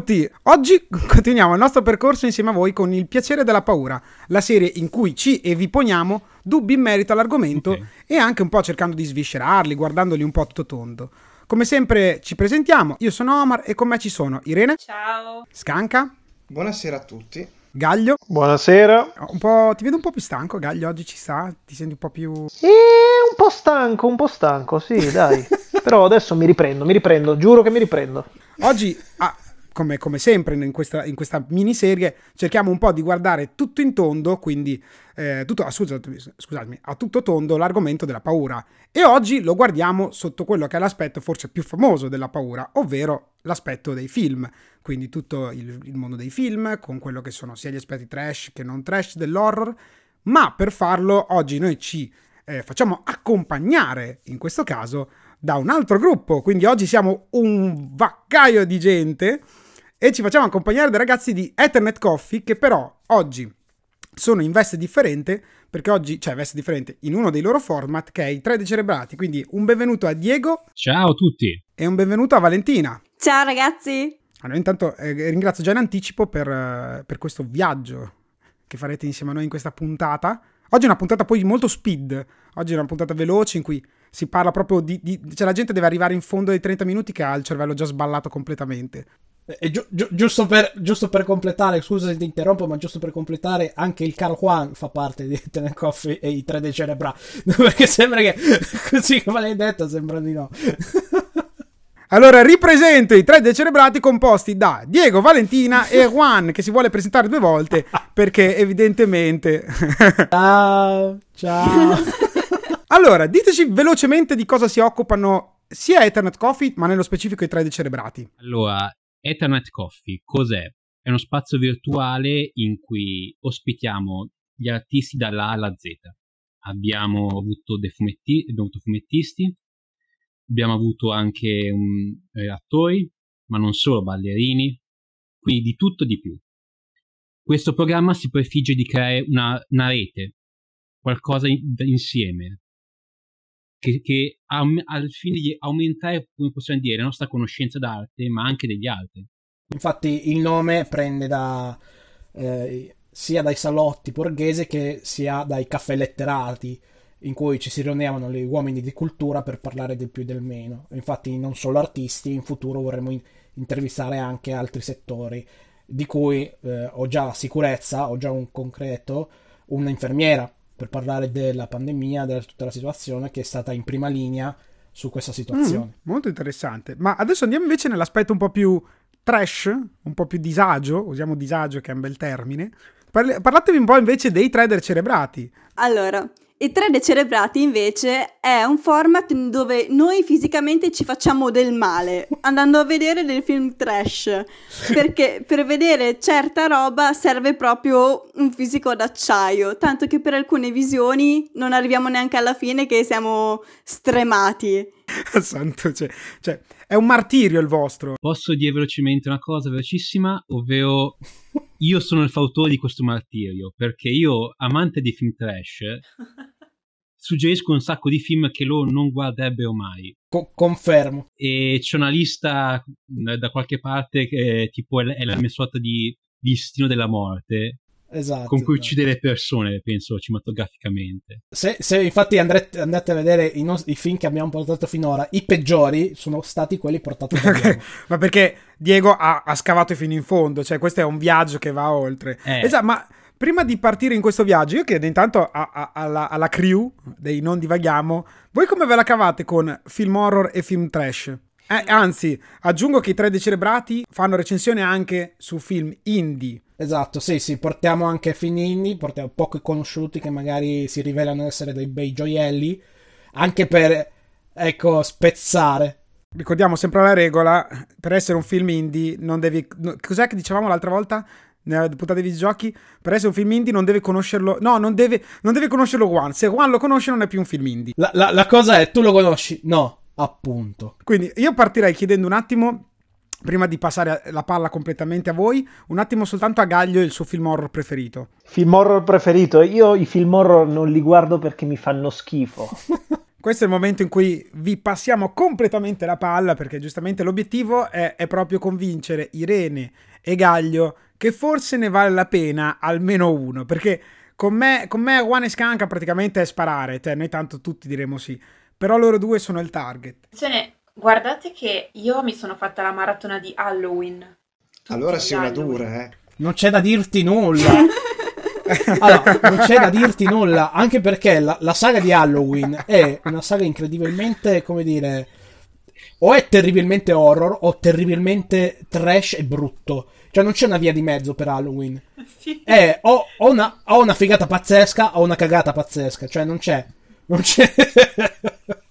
tutti! Oggi continuiamo il nostro percorso insieme a voi con Il piacere della paura, la serie in cui ci e vi poniamo dubbi in merito all'argomento okay. e anche un po' cercando di sviscerarli, guardandoli un po' tutto tondo. Come sempre ci presentiamo, io sono Omar e con me ci sono Irene. Ciao. Scanca. Buonasera a tutti. Gaglio. Buonasera. ti vedo un po' più stanco, Gaglio, oggi ci sta? Ti senti un po' più... Eh, un po' stanco, un po' stanco, sì, dai. Però adesso mi riprendo, mi riprendo, giuro che mi riprendo. Oggi, ah, come, come, sempre in questa, in questa, miniserie, cerchiamo un po' di guardare tutto in tondo, quindi eh, tutto, ah, scusatemi, scusatemi, a tutto tondo l'argomento della paura. E oggi lo guardiamo sotto quello che è l'aspetto forse più famoso della paura, ovvero l'aspetto dei film. Quindi tutto il, il mondo dei film, con quello che sono sia gli aspetti trash che non trash dell'horror. Ma per farlo, oggi noi ci eh, facciamo accompagnare, in questo caso, da un altro gruppo. Quindi oggi siamo un vaccaio di gente e ci facciamo accompagnare dai ragazzi di Ethernet Coffee che però oggi sono in veste differente perché oggi, cioè veste differente, in uno dei loro format che è i 3 decerebrati. Quindi un benvenuto a Diego. Ciao a tutti. E un benvenuto a Valentina. Ciao ragazzi. Allora, intanto eh, ringrazio già in anticipo per, uh, per questo viaggio che farete insieme a noi in questa puntata. Oggi è una puntata poi molto speed, oggi è una puntata veloce in cui si parla proprio di, di, cioè la gente deve arrivare in fondo ai 30 minuti che ha il cervello già sballato completamente. E gi- gi- giusto, per, giusto, per, completare, scusa se ti interrompo, ma giusto per completare, anche il caro Juan fa parte di Tenet Coffee e i 3D Cerebra. Perché sembra che, così come l'hai detto, sembra di no. Allora ripresento i tre decerebrati composti da Diego, Valentina e Juan, che si vuole presentare due volte perché evidentemente... ciao, ciao. Allora, diteci velocemente di cosa si occupano sia Ethernet Coffee, ma nello specifico i tre decerebrati. Allora, Ethernet Coffee cos'è? È uno spazio virtuale in cui ospitiamo gli artisti dalla A alla Z. Abbiamo avuto, dei fumetti, abbiamo avuto fumettisti, abbiamo avuto anche um, attori, ma non solo, ballerini, quindi di tutto di più. Questo programma si prefigge di creare una, una rete, qualcosa in, insieme, che, che ha, al fine di aumentare, come possiamo dire, la nostra conoscenza d'arte, ma anche degli altri. Infatti il nome prende da, eh, sia dai salotti borghesi che sia dai caffè letterati in cui ci si riunivano gli uomini di cultura per parlare del più e del meno. Infatti non solo artisti, in futuro vorremmo in- intervistare anche altri settori, di cui eh, ho già sicurezza, ho già un concreto, un'infermiera per parlare della pandemia, della tutta la situazione che è stata in prima linea su questa situazione. Mm, molto interessante. Ma adesso andiamo invece nell'aspetto un po' più trash, un po' più disagio, usiamo disagio che è un bel termine. Parli- parlatevi un po' invece dei trader cerebrati. Allora, i 3D Cerebrati invece è un format dove noi fisicamente ci facciamo del male andando a vedere dei film trash perché per vedere certa roba serve proprio un fisico d'acciaio tanto che per alcune visioni non arriviamo neanche alla fine che siamo stremati Santo, cioè, cioè, è un martirio il vostro. Posso dire velocemente una cosa velocissima, ovvero io sono il fautore di questo martirio, perché io, amante di film trash, suggerisco un sacco di film che loro non guarderebbero mai. Co- confermo. E c'è una lista da qualche parte che tipo è la mia sorta di listino della morte. Esatto, con cui esatto. uccide le persone, penso cinematograficamente. Se, se infatti andrete, andate a vedere i, nos- i, film che abbiamo portato finora, i peggiori sono stati quelli portati da okay. Ma perché Diego ha, ha, scavato fino in fondo, cioè questo è un viaggio che va oltre. Eh. Esatto, ma prima di partire in questo viaggio, io chiedo intanto a, a, alla, alla, crew dei Non Divaghiamo, voi come ve la cavate con film horror e film trash? Eh, anzi, aggiungo che i tre decelebrati fanno recensione anche su film indie. Esatto, sì, sì, portiamo anche film indie, portiamo pochi conosciuti che magari si rivelano essere dei bei gioielli, anche per, ecco, spezzare. Ricordiamo sempre la regola, per essere un film indie non devi... Cos'è che dicevamo l'altra volta? nella puntata dei videogiochi, per essere un film indie non deve conoscerlo. No, non deve, non deve conoscerlo Juan. Se Juan lo conosce, non è più un film indie. La, la, la cosa è, tu lo conosci? No, appunto. Quindi io partirei chiedendo un attimo. Prima di passare la palla completamente a voi, un attimo soltanto a Gaglio il suo film horror preferito. Film horror preferito? Io i film horror non li guardo perché mi fanno schifo. questo è il momento in cui vi passiamo completamente la palla perché giustamente l'obiettivo è, è proprio convincere Irene e Gaglio che forse ne vale la pena almeno uno perché con me, con me One e Scanca praticamente è sparare, cioè noi tanto tutti diremo sì, però loro due sono il target. Attenzione, guardate che io mi sono fatta la maratona di Halloween. Allora sei una Halloween. dura, eh. Non c'è da dirti nulla. Allora, non c'è da dirti nulla, anche perché la, la saga di Halloween è una saga incredibilmente, come dire, o è terribilmente horror o terribilmente trash e brutto. Cioè non c'è una via di mezzo per Halloween. Sì. È o, o una, o una figata pazzesca o una cagata pazzesca. Cioè non c'è. Non c'è.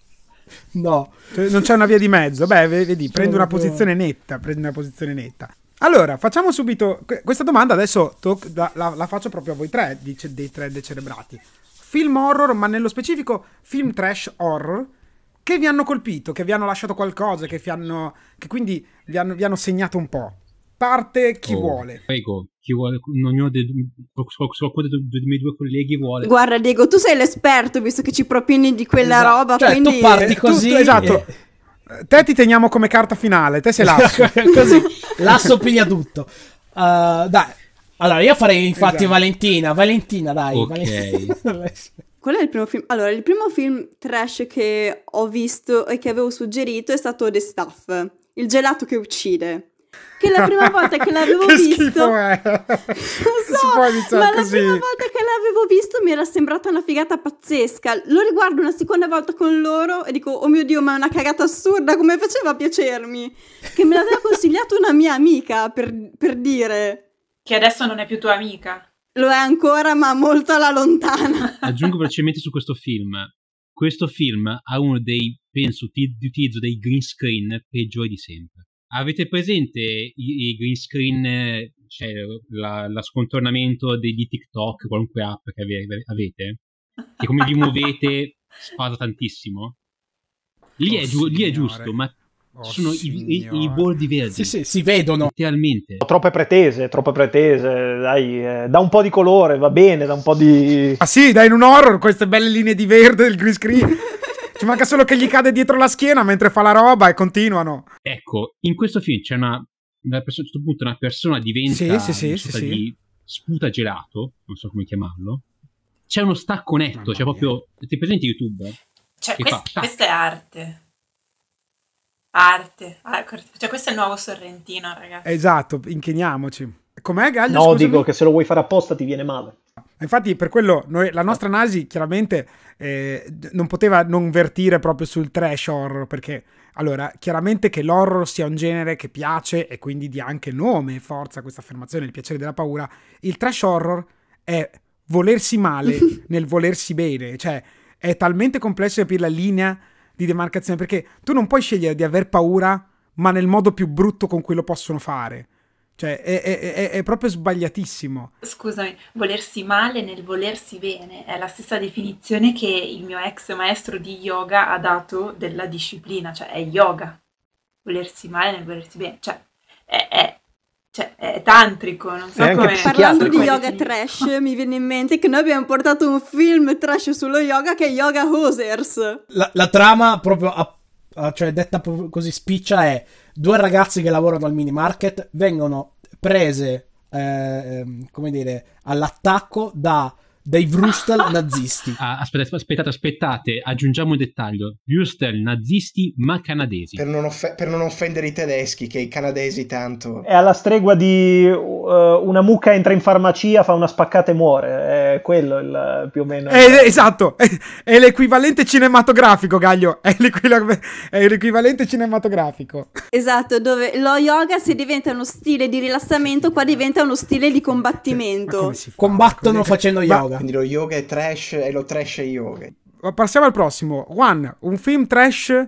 no. Cioè, non c'è una via di mezzo. Beh, vedi, prendi una posizione netta, prendi una posizione netta. Allora, facciamo subito que- questa domanda, adesso toc- la, la- la faccio proprio a voi tre, dice- dei tre decerebrati. Film horror, ma nello specifico film trash horror, che vi hanno colpito, che vi hanno lasciato qualcosa, che, vi hanno, che quindi vi hanno, vi hanno segnato un po'. Parte chi Oh, vuole. Prego, chi vuole, ognuno dei, qual- qualcuno dei, dei miei due colleghi vuole. Guarda, Diego, tu sei l'esperto visto che ci propini di quella Esatto. roba. Cioè, quindi... tu parti Eh, così. tu- esatto. e- Eh, Te ti teniamo come carta finale, te sei l'asso. così l'asso piglia tutto Uh, dai allora io farei infatti Esatto. Valentina Valentina dai Ok. Valentina. Qual è il primo film? Allora, il primo film trash che ho visto e che avevo suggerito è stato The Stuff, il gelato che uccide. Che la prima volta che l'avevo che visto... è. Lo si so, ma così. la prima volta che l'avevo visto mi era sembrata una figata pazzesca. Lo riguardo una seconda volta con loro e dico, oh mio Dio, ma è una cagata assurda, come faceva a piacermi? Che me l'aveva consigliato una mia amica, per, per dire. Che adesso non è più tua amica. Lo è ancora, ma molto alla lontana. Aggiungo velocemente su questo film. Questo film ha uno dei, penso, di utilizzo dei green screen peggiori di sempre. Avete presente i, i green screen, cioè la, la scontornamento di, TikTok, qualunque app che ave- avete? Che come vi muovete spara tantissimo? Lì, Oh, è, giu- lì è giusto, ma Oh, sono i, i- i bordi verdi. sì sì si vedono Letteralmente. Troppe pretese, troppe pretese, dai, eh, da un po' di colore, va bene, da un po' di... Ah sì, dai, in un horror queste belle linee di verde del green screen. Ci manca solo che gli cade dietro la schiena mentre fa la roba e continuano. Ecco, in questo film c'è una, a un certo punto una persona diventa Sì, sì, sì, una sì, di sputa gelato, non so come chiamarlo. C'è uno stacco netto, c'è mia. proprio... Ti presenti YouTube? Cioè, quest- fa? questa è arte. Arte. Cioè, questo è il nuovo Sorrentino, ragazzi. Esatto, inchiniamoci. Com'è Gaglio? No, scusami? dico che se lo vuoi fare apposta ti viene male. Infatti, per quello noi- la nostra Nasi chiaramente eh, non poteva non vertire proprio sul trash horror, perché allora, chiaramente che l'horror sia un genere che piace e quindi dia anche nome e forza a questa affermazione, il piacere della paura, il trash horror è volersi male nel volersi bene, cioè è talmente complesso capire la linea di demarcazione, perché tu non puoi scegliere di aver paura, ma nel modo più brutto con cui lo possono fare. Cioè, è, è- è- è proprio sbagliatissimo. Scusami, volersi male nel volersi bene è la stessa definizione che il mio ex maestro di yoga ha dato della disciplina, cioè è yoga. Volersi male nel volersi bene, cioè è, è- cioè, è tantrico, non so come... Parlando di yoga trash, mi viene in mente che noi abbiamo portato un film trash sullo yoga che è Yoga Hosers. la, la trama proprio a- cioè detta così spiccia è due ragazzi che lavorano al mini market vengono prese eh, ehm, come dire all'attacco da dei Vrustel nazisti Ah, aspettate, aspettate, aspettate, aggiungiamo un dettaglio. Würstel nazisti ma canadesi. Per non, off- per non offendere i tedeschi, che i canadesi tanto... È alla stregua di uh, una mucca entra in farmacia, fa una spaccata e muore. È quello il, più o meno. È- esatto, è, è l'equivalente cinematografico, Gaglio. È, l'equivalente- è l'equivalente cinematografico. Esatto, dove lo yoga se diventa uno stile di rilassamento, qua diventa uno stile di Ma combattimento. si combattono facendo Ma- yoga Quindi lo yoga è trash e lo trash è yoga. Passiamo al prossimo. One, un film trash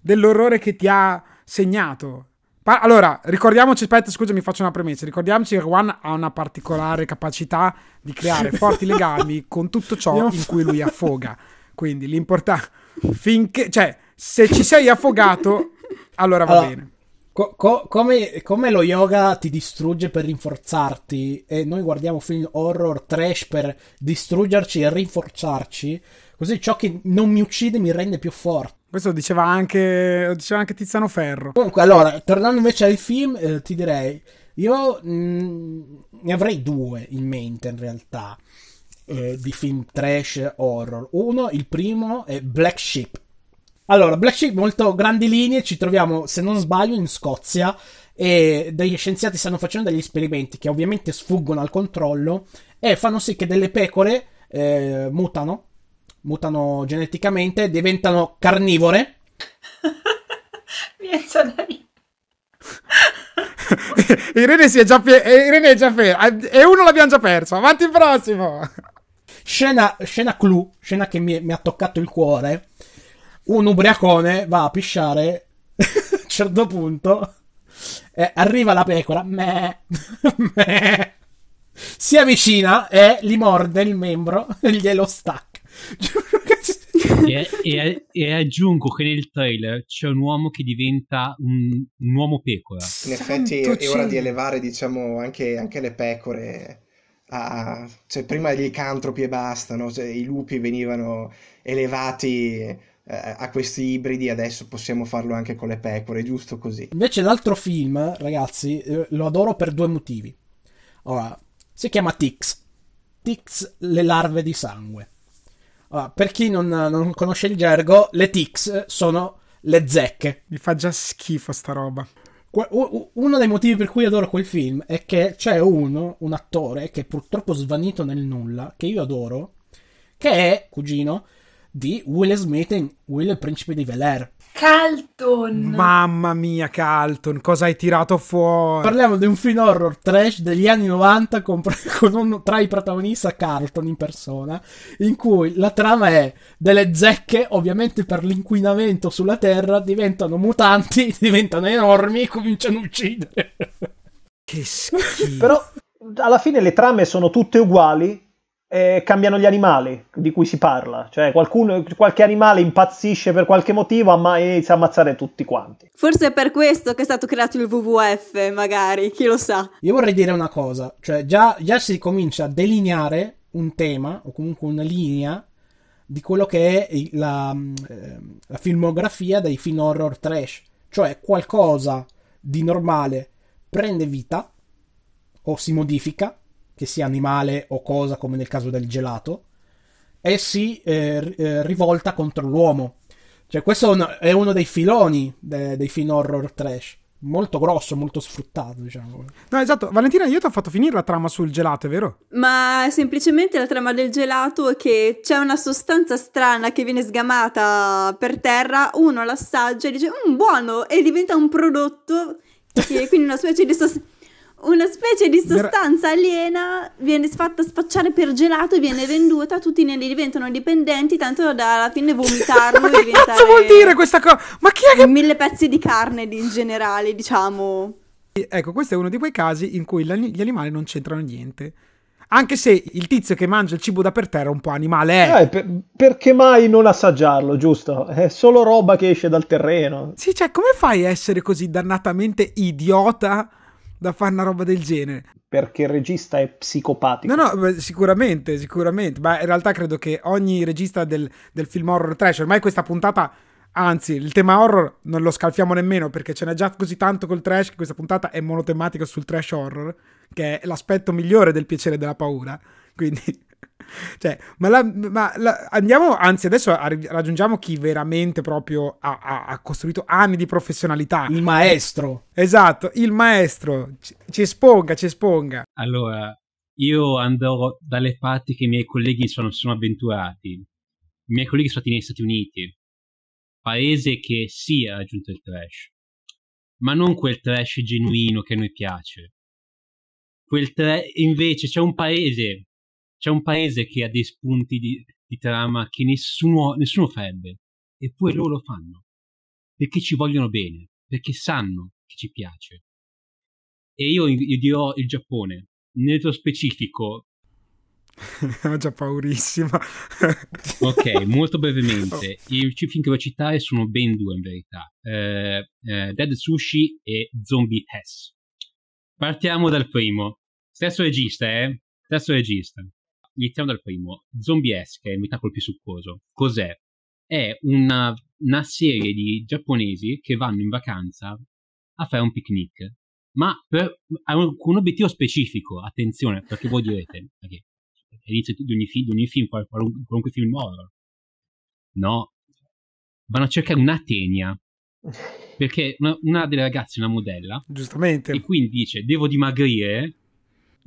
dell'orrore che ti ha segnato. Pa- allora, ricordiamoci, aspetta, scusa, mi faccio una premessa. Ricordiamoci che One ha una particolare capacità di creare forti legami con tutto ciò in cui lui affoga. Quindi l'importante finché, cioè, se ci sei affogato, allora va Allora, bene. Co- co- come, come lo yoga ti distrugge per rinforzarti e noi guardiamo film horror trash per distruggerci e rinforzarci, così ciò che non mi uccide mi rende più forte. Questo lo diceva anche, lo diceva anche Tiziano Ferro. Comunque, allora, tornando invece ai film, eh, ti direi, io mh, ne avrei due in mente in realtà eh, di film trash horror. Uno, il primo è Black Sheep. Allora, Black Sheep, molto grandi linee, ci troviamo, se non sbaglio, in Scozia e degli scienziati stanno facendo degli esperimenti che ovviamente sfuggono al controllo e fanno sì che delle pecore eh, mutano, mutano geneticamente, diventano carnivore. Irene si è già, pe- eh, Irene è già ferma e uno l'abbiamo già perso. Avanti il prossimo. Scena, scena clou, scena che mi, mi ha toccato il cuore. Un ubriacone va a pisciare a un certo punto. eh, arriva la pecora. Meh, meh, si avvicina e gli morde il membro e glielo stacca. E, e- e aggiungo che nel trailer c'è un uomo che diventa un, un uomo pecora. In effetti Santo è ora di elevare, diciamo, anche, anche le pecore. A, cioè, prima gli licantropi e basta, no? Cioè, I lupi venivano elevati eh, a questi ibridi, adesso possiamo farlo anche con le pecore, giusto così. Invece l'altro film, ragazzi, eh, lo adoro per due motivi. Allora, si chiama Tix. Tix, le larve di sangue. Allora, per chi non, non conosce il gergo, le Tix sono le zecche. Mi fa già schifo sta roba. Uno dei motivi per cui adoro quel film è che c'è uno, un attore che è purtroppo svanito nel nulla, che io adoro, che è cugino di Will Smith in Will il principe di Bel. Calton. Mamma mia, Calton, cosa hai tirato fuori? Parliamo di un film horror trash degli anni 90 con, con uno tra i protagonisti Carlton in persona, in cui la trama è delle zecche, ovviamente per l'inquinamento sulla Terra, diventano mutanti, diventano enormi e cominciano a uccidere. Che schifo. Però alla fine le trame sono tutte uguali e cambiano gli animali di cui si parla. Cioè qualcuno, qualche animale impazzisce per qualche motivo amma- e inizia a ammazzare tutti quanti. Forse è per questo che è stato creato il WWF, magari, chi lo sa. Io vorrei dire una cosa, cioè già, già si comincia a delineare un tema o comunque una linea di quello che è la, mm, ehm, la filmografia dei film horror trash, cioè qualcosa di normale prende vita o si modifica, che sia animale o cosa come nel caso del gelato, e si eh, eh, rivolta contro l'uomo. Cioè questo è un- è uno dei filoni de- dei film horror trash, molto grosso, molto sfruttato, diciamo. No, esatto. Valentina, io ti ho fatto finire la trama sul gelato, è vero? Ma semplicemente la trama del gelato è che c'è una sostanza strana che viene sgamata per terra, uno l'assaggia e dice "Mmm, buono" e diventa un prodotto che quindi una specie di sos- una specie di sostanza aliena viene fatta spacciare per gelato e viene venduta, tutti ne diventano dipendenti, tanto da alla fine vomitarlo Ma e che diventare cazzo vuol dire questa cosa? Ma chi è che... mille pezzi di carne in generale, diciamo. Ecco, questo è uno di quei casi in cui gli animali non c'entrano niente. Anche se il tizio che mangia il cibo da per terra è un po' animale è. Eh, per- perché mai non assaggiarlo, giusto? È solo roba che esce dal terreno. Sì, cioè, come fai a essere così dannatamente idiota da fare una roba del genere? Perché il regista è psicopatico. No, no, sicuramente, sicuramente. Ma in realtà credo che ogni regista del, del film horror trash, ormai questa puntata, anzi, il tema horror non lo scalfiamo nemmeno perché ce n'è già così tanto col trash che questa puntata è monotematica sul trash horror, che è l'aspetto migliore del piacere e della paura. Quindi, cioè, ma, la- ma la- andiamo, anzi, adesso raggiungiamo chi veramente proprio ha, ha- ha costruito anni di professionalità. Il maestro. Esatto, il maestro. Ci, ci esponga, ci esponga. Allora, io andrò dalle parti che i miei colleghi sono, sono avventurati. I miei colleghi sono stati negli Stati Uniti, paese che sì ha raggiunto il trash, ma non quel trash genuino che a noi piace. Quel tra- invece c'è un paese, c'è un paese che ha dei spunti di, di trama che nessuno, nessuno farebbe, eppure loro lo fanno, perché ci vogliono bene, perché sanno che ci piace. E io, io dirò il Giappone, nello specifico Ho già paurissima. ok, molto brevemente. I film che voglio citare sono ben due in verità. Eh, eh, Dead Sushi e Zombie Hess. Partiamo dal primo. Stesso regista, eh? Stesso regista. Iniziamo dal primo. Zombie Hess, che è il miracolo più succoso. Cos'è? È una, una serie di giapponesi che vanno in vacanza a fare un picnic ma per, un, con un obiettivo specifico, attenzione, perché voi direte, okay, all'inizio di ogni film, di ogni film qualunque, qualunque film horror. No, vanno a cercare una tenia. Perché una, una, delle ragazze è una modella. Giustamente. E quindi dice: Devo dimagrire.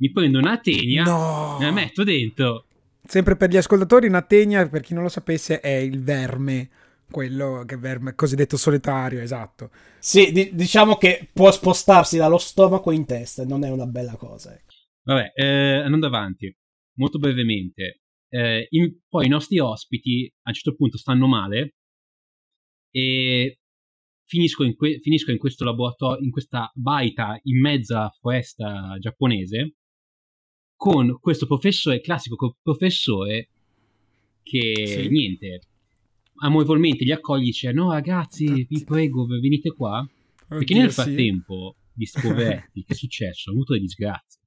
Mi prendo una tenia. No. E la metto dentro. Sempre per gli ascoltatori, una tenia, per chi non lo sapesse, è il verme. Quello che verme cosiddetto solitario, esatto. Sì, di- diciamo che può spostarsi dallo stomaco in testa, non è una bella cosa. Ecco. Vabbè, eh, andando avanti molto brevemente, eh, in, poi i nostri ospiti a un certo punto stanno male e finisco in, que- finisco in questo laboratorio, in questa baita in mezzo alla foresta giapponese con questo professore, classico professore che sì. niente, amorevolmente li accoglie e dice no ragazzi vi prego venite qua Oddio, perché nel frattempo sì. di poveretti che è successo hanno avuto delle disgrazie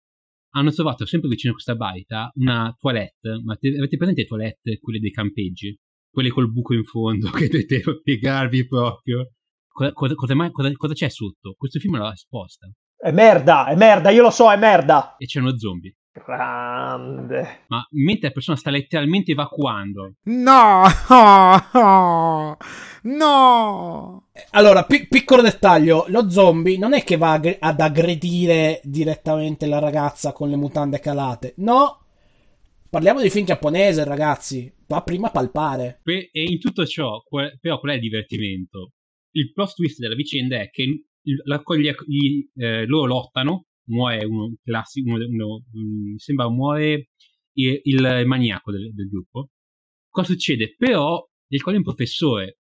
hanno trovato sempre vicino a questa baita una toilette, ma te, avete presente le toilette, quelle dei campeggi? Quelle col buco in fondo che dovete piegarvi proprio. Cosa, cosa, cosa, cosa, c'è sotto? Questo film l'ha esposta. È merda, è merda, io lo so, è merda. E c'erano zombie. Grande. Ma mentre la persona sta letteralmente evacuando. No! Oh, no! Allora, pi- piccolo dettaglio, lo zombie non è che va ag- ad aggredire direttamente la ragazza con le mutande calate. No! Parliamo di film giapponese, ragazzi. Va prima a palpare. E in tutto ciò, però qual è il divertimento? Il plot twist della vicenda è che la, gli, eh, loro lottano muore uno classico, uno, uno, mi sembra muore il, il maniaco del, del, gruppo. Cosa succede? Però il quale è un professore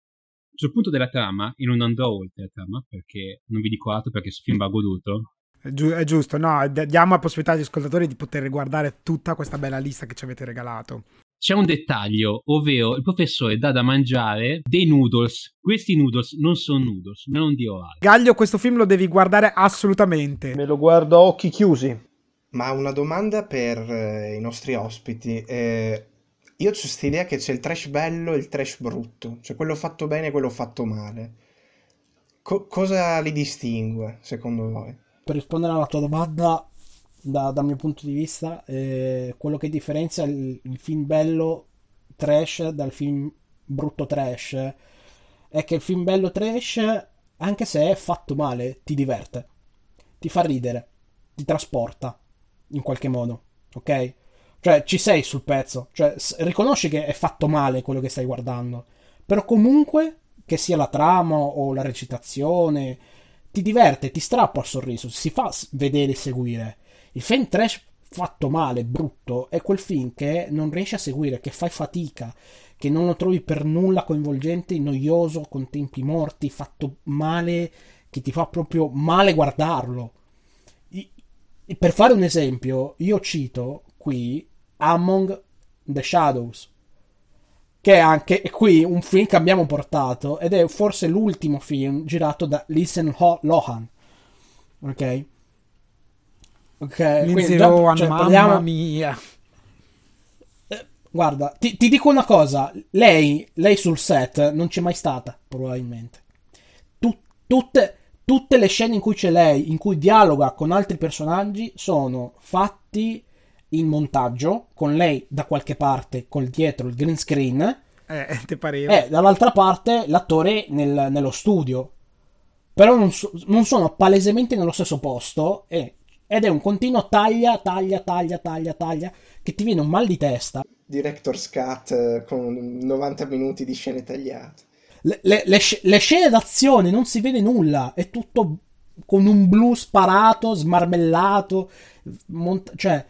sul punto della trama, e non andrò oltre la trama perché non vi dico altro perché questo film va goduto. È giusto, no, diamo la possibilità agli ascoltatori di poter guardare tutta questa bella lista che ci avete regalato c'è un dettaglio, ovvero il professore dà da mangiare dei noodles. Questi noodles non sono noodles, non dirò altro. Gaglio, questo film lo devi guardare assolutamente. Me lo guardo a occhi chiusi. Ma una domanda per eh, i nostri ospiti. Eh, io ho questa idea che c'è il trash bello e il trash brutto, cioè quello fatto bene e quello fatto male. Co- cosa li distingue, secondo voi? Per rispondere alla tua domanda, da, dal mio punto di vista, eh, quello che differenzia il, il, film bello trash dal film brutto trash è che il film bello trash, anche se è fatto male, ti diverte, ti fa ridere, ti trasporta in qualche modo, ok? Cioè ci sei sul pezzo, cioè riconosci che è fatto male quello che stai guardando, però comunque che sia la trama o la recitazione ti diverte, ti strappa il sorriso, si fa vedere e seguire. Il film trash fatto male, brutto, è quel film che non riesci a seguire, che fai fatica, che non lo trovi per nulla coinvolgente, noioso, con tempi morti, fatto male, che ti fa proprio male guardarlo. per fare un esempio, io cito qui Among the Shadows, che è anche qui un film che abbiamo portato ed è forse l'ultimo film girato da Listen Lohan. Ok? Ok, Lindsay Lohan, cioè, mamma parliamo... mia. Eh, guarda, ti, ti, dico una cosa, lei, lei sul set non c'è mai stata, probabilmente. Tu, tutte, tutte le scene in cui c'è lei, in cui dialoga con altri personaggi, sono fatti in montaggio, con lei da qualche parte, col dietro il green screen. Eh, te pareva. E dall'altra parte l'attore nel, nello studio. Però non, so, non sono palesemente nello stesso posto e ed è un continuo taglia, taglia, taglia, taglia, taglia, che ti viene un mal di testa. Director's Cut eh, con 90 minuti di scene tagliate. Le, le, le, le, scene d'azione non si vede nulla, è tutto con un blu sparato, smarmellato, mont- cioè,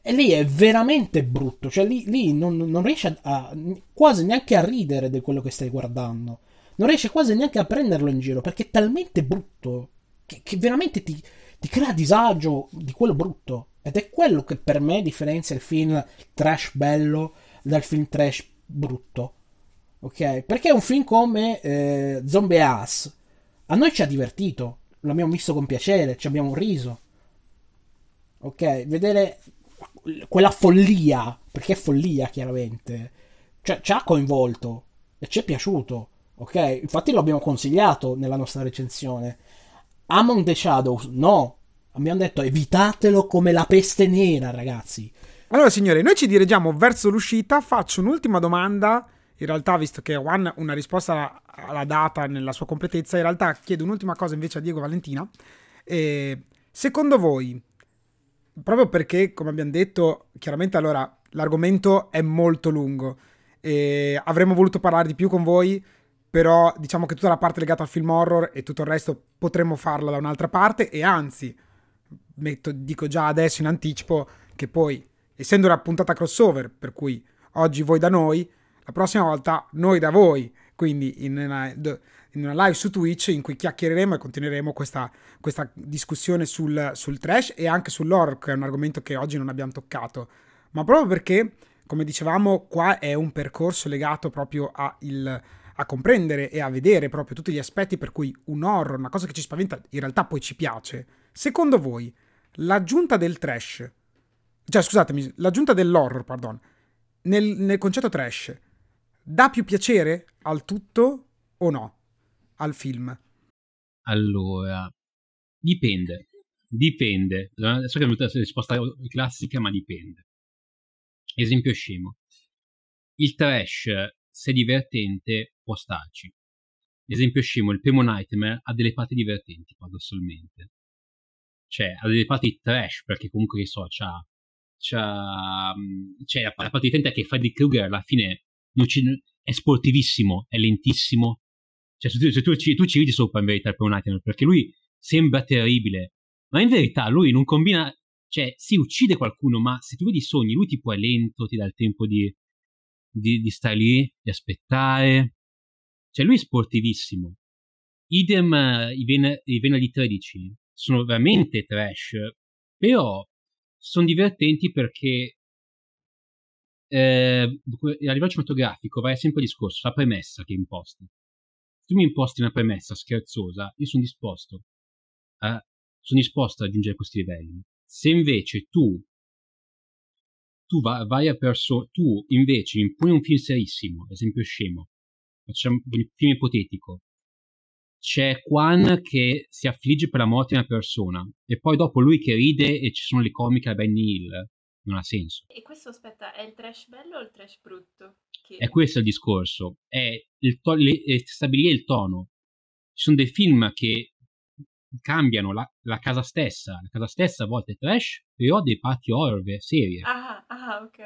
e lì è veramente brutto, cioè lì, lì non, non riesci a, a, quasi neanche a ridere di quello che stai guardando, non riesci quasi neanche a prenderlo in giro perché è talmente brutto che, che veramente ti, ti crea disagio di quello brutto. Ed è quello che per me differenzia il film trash bello dal film trash brutto. Ok? Perché un film come eh, Zombie Ass a noi ci ha divertito, l'abbiamo visto con piacere, ci abbiamo riso. Ok? Vedere quella follia, perché è follia chiaramente, cioè, ci ha coinvolto e ci è piaciuto. Ok? Infatti lo abbiamo consigliato nella nostra recensione. Among the Shadows, no. Abbiamo detto evitatelo come la peste nera, ragazzi. Allora, signori, noi ci dirigiamo verso l'uscita. Faccio un'ultima domanda. In realtà, visto che Juan una risposta alla data nella sua completezza, in realtà chiedo un'ultima cosa invece a Diego Valentina. Eh, secondo voi, proprio perché, come abbiamo detto, chiaramente allora l'argomento è molto lungo e avremmo voluto parlare di più con voi, però diciamo che tutta la parte legata al film horror e tutto il resto potremmo farla da un'altra parte e anzi, metto, dico già adesso in anticipo che poi, essendo una puntata crossover, per cui oggi voi da noi, la prossima volta noi da voi, quindi in una, in una live su Twitch in cui chiacchiereremo e continueremo questa, questa discussione sul, sul trash e anche sull'horror, che è un argomento che oggi non abbiamo toccato, ma proprio perché, come dicevamo, qua è un percorso legato proprio a il a comprendere e a vedere proprio tutti gli aspetti per cui un horror, una cosa che ci spaventa, in realtà poi ci piace. Secondo voi, l'aggiunta del trash, cioè scusatemi, l'aggiunta dell'horror, pardon, nel, nel concetto trash, dà più piacere al tutto o no? Al film? Allora, dipende. Dipende. So che è la risposta classica, ma dipende. Esempio scemo. Il trash se divertente, può starci. Esempio scemo, il primo Nightmare ha delle parti divertenti, paradossalmente. Cioè, ha delle parti trash, perché comunque, che so, c'ha... c'ha... Cioè, la, la parte divertente è che Freddy Krueger alla fine è sportivissimo, è lentissimo. Cioè, se tu, se tu, ci, tu ci ridi sopra in verità il primo Nightmare, perché lui sembra terribile, ma in verità lui non combina... Cioè, si uccide qualcuno, ma se tu vedi i sogni, lui tipo è lento, ti dà il tempo di di, di stare lì, di aspettare. Cioè, lui è sportivissimo. Idem uh, i, ven- i venerdì 13 sono veramente trash, però sono divertenti perché eh, a livello cinematografico vai sempre il discorso, la premessa che imposti. Se tu mi imposti una premessa scherzosa, io sono disposto a, sono disposto a raggiungere questi livelli. Se invece tu tu va, vai a persone, tu invece imponi un film serissimo, esempio scemo, facciamo un film ipotetico, c'è Quan che si affligge per la morte di una persona e poi dopo lui che ride e ci sono le comiche a Benny Hill, non ha senso. E questo aspetta, è il trash bello o il trash brutto? Che... È questo il discorso, è, il to- le, è stabilire il tono. Ci sono dei film che cambiano la, la, casa stessa. La casa stessa a volte è trash, però dei parti horror serie. Ah, ah ok.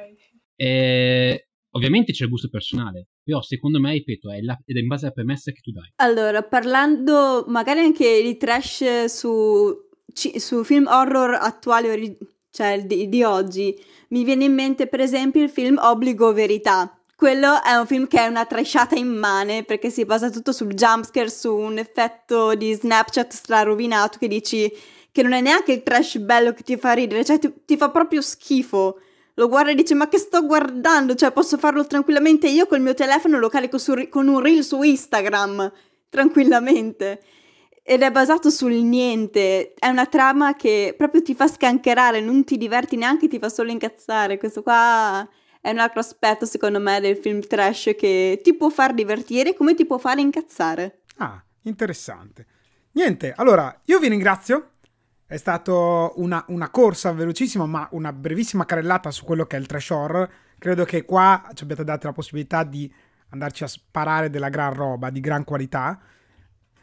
E, ovviamente c'è il gusto personale, però secondo me, ripeto, è, la, è in base alla premessa che tu dai. Allora, parlando magari anche di trash su, su film horror attuali, cioè di, di oggi, mi viene in mente per esempio il film Obbligo Verità quello è un film che è una trasciata immane perché si basa tutto sul jumpscare, su un effetto di Snapchat strarovinato che dici che non è neanche il trash bello che ti fa ridere, cioè ti, ti fa proprio schifo. Lo guarda e dice ma che sto guardando? Cioè posso farlo tranquillamente io col mio telefono lo carico su, con un reel su Instagram, tranquillamente. Ed è basato sul niente, è una trama che proprio ti fa scancherare, non ti diverti neanche, ti fa solo incazzare. Questo qua è un altro aspetto, secondo me, del film trash che ti può far divertire come ti può fare incazzare. Ah, interessante. Niente, allora io vi ringrazio. È stata una, una, corsa velocissima, ma una brevissima carrellata su quello che è il trash horror. Credo che qua ci abbiate dato la possibilità di andarci a sparare della gran roba, di gran qualità.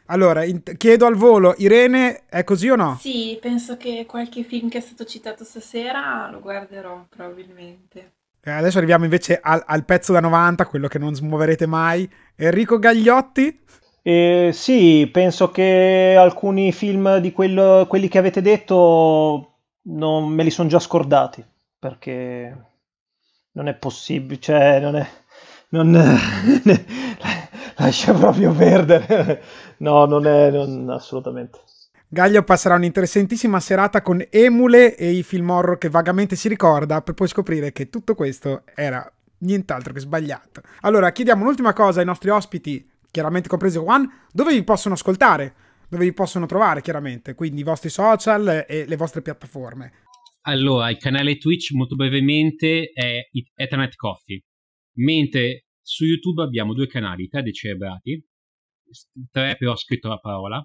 Allora, in- chiedo al volo, Irene, è così o no? Sì, penso che qualche film che è stato citato stasera lo guarderò probabilmente. Eh, adesso arriviamo invece al, al, pezzo da 90, quello che non smuoverete mai. Enrico Gagliotti? Eh, sì, penso che alcuni film di quello, quelli che avete detto non me li sono già scordati, perché non è possibile, cioè non è... Non, lascia proprio perdere. No, non è non, assolutamente. Gaglio passerà un'interessantissima serata con Emule e i film horror che vagamente si ricorda per poi scoprire che tutto questo era nient'altro che sbagliato. Allora, chiediamo un'ultima cosa ai nostri ospiti, chiaramente compreso Juan, dove vi possono ascoltare? Dove vi possono trovare, chiaramente? Quindi i vostri social e le vostre piattaforme. Allora, il canale Twitch, molto brevemente, è Ethernet Coffee, mentre su YouTube abbiamo due canali, tre decerebrati, tre però scritto la parola,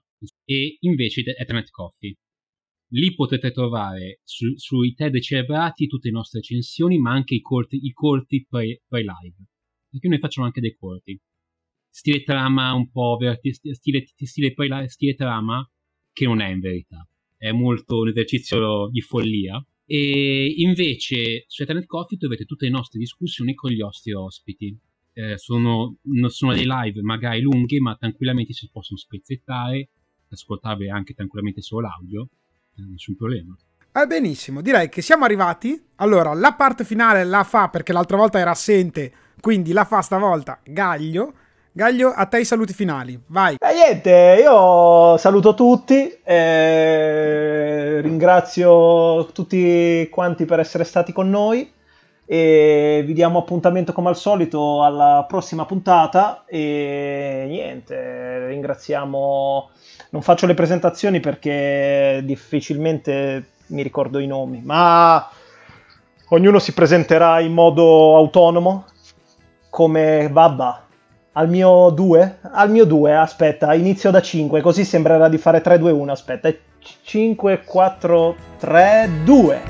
e invece Ethernet Coffee. Lì potete trovare su, sui TED celebrati tutte le nostre recensioni, ma anche i corti, i corti pre, pre-live. Perché noi facciamo anche dei corti. Stile trama un po' verti, stile, stile, pre stile trama che non è in verità. È molto un esercizio di follia. E invece su Ethernet Coffee trovate tutte le nostre discussioni con gli nostri ospiti eh, sono, sono dei live magari lunghi, ma tranquillamente si possono spezzettare, ascoltarvi anche tranquillamente solo l'audio, eh, nessun problema. Eh, benissimo, direi che siamo arrivati. Allora, la parte finale la fa perché l'altra volta era assente, quindi la fa stavolta Gaglio. Gaglio, a te i saluti finali, vai. E eh, niente, io saluto tutti, eh, ringrazio tutti quanti per essere stati con noi e vi diamo appuntamento come al solito alla prossima puntata e niente, ringraziamo non faccio le presentazioni perché difficilmente mi ricordo i nomi, ma ognuno si presenterà in modo autonomo come Babba. Al mio 2? Al mio 2, aspetta, inizio da 5, così sembrerà di fare 3-2-1, aspetta, 5, 4, 3, 2.